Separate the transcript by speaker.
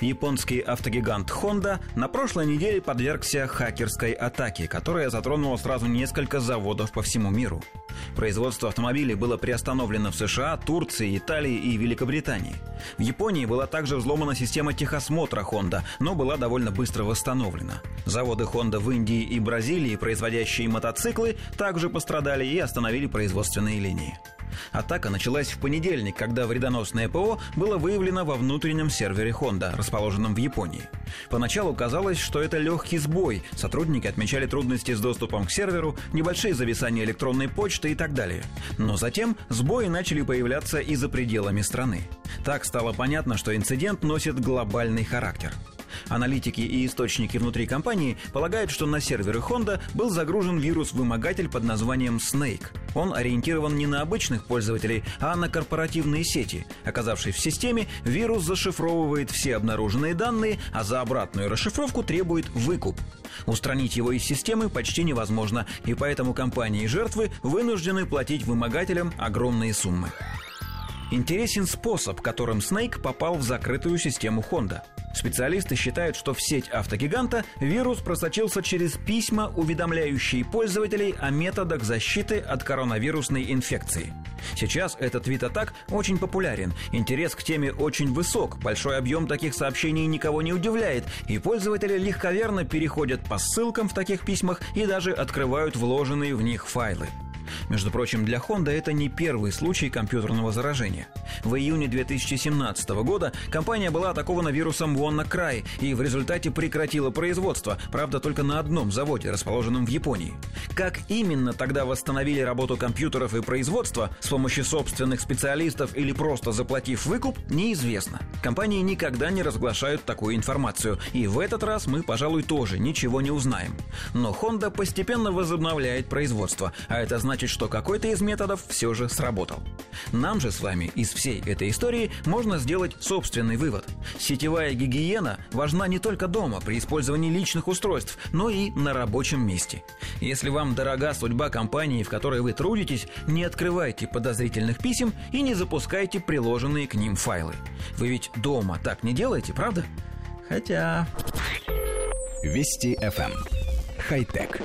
Speaker 1: Японский автогигант Honda на прошлой неделе подвергся хакерской атаке, которая затронула сразу несколько заводов по всему миру. Производство автомобилей было приостановлено в США, Турции, Италии и Великобритании. В Японии была также взломана система техосмотра Honda, но была довольно быстро восстановлена. Заводы Honda в Индии и Бразилии, производящие мотоциклы, также пострадали и остановили производственные линии. Атака началась в понедельник, когда вредоносное ПО было выявлено во внутреннем сервере Honda, расположенном в Японии. Поначалу казалось, что это легкий сбой. Сотрудники отмечали трудности с доступом к серверу, небольшие зависания электронной почты и так далее. Но затем сбои начали появляться и за пределами страны. Так стало понятно, что инцидент носит глобальный характер – Аналитики и источники внутри компании полагают, что на серверы Honda был загружен вирус-вымогатель под названием Snake. Он ориентирован не на обычных пользователей, а на корпоративные сети. Оказавшись в системе, вирус зашифровывает все обнаруженные данные, а за обратную расшифровку требует выкуп. Устранить его из системы почти невозможно, и поэтому компании жертвы вынуждены платить вымогателям огромные суммы. Интересен способ, которым Snake попал в закрытую систему Honda – Специалисты считают, что в сеть автогиганта вирус просочился через письма, уведомляющие пользователей о методах защиты от коронавирусной инфекции. Сейчас этот вид атак очень популярен, интерес к теме очень высок, большой объем таких сообщений никого не удивляет, и пользователи легковерно переходят по ссылкам в таких письмах и даже открывают вложенные в них файлы. Между прочим, для Honda это не первый случай компьютерного заражения. В июне 2017 года компания была атакована вирусом WannaCry и в результате прекратила производство, правда только на одном заводе, расположенном в Японии. Как именно тогда восстановили работу компьютеров и производства с помощью собственных специалистов или просто заплатив выкуп, неизвестно. Компании никогда не разглашают такую информацию, и в этот раз мы, пожалуй, тоже ничего не узнаем. Но Honda постепенно возобновляет производство, а это значит, что какой-то из методов все же сработал. Нам же с вами из всей этой истории можно сделать собственный вывод. Сетевая гигиена важна не только дома при использовании личных устройств, но и на рабочем месте. Если вам дорога судьба компании, в которой вы трудитесь, не открывайте подозрительных писем и не запускайте приложенные к ним файлы. Вы ведь дома так не делаете, правда? Хотя...
Speaker 2: Вести FM. Эм. Хай-тек.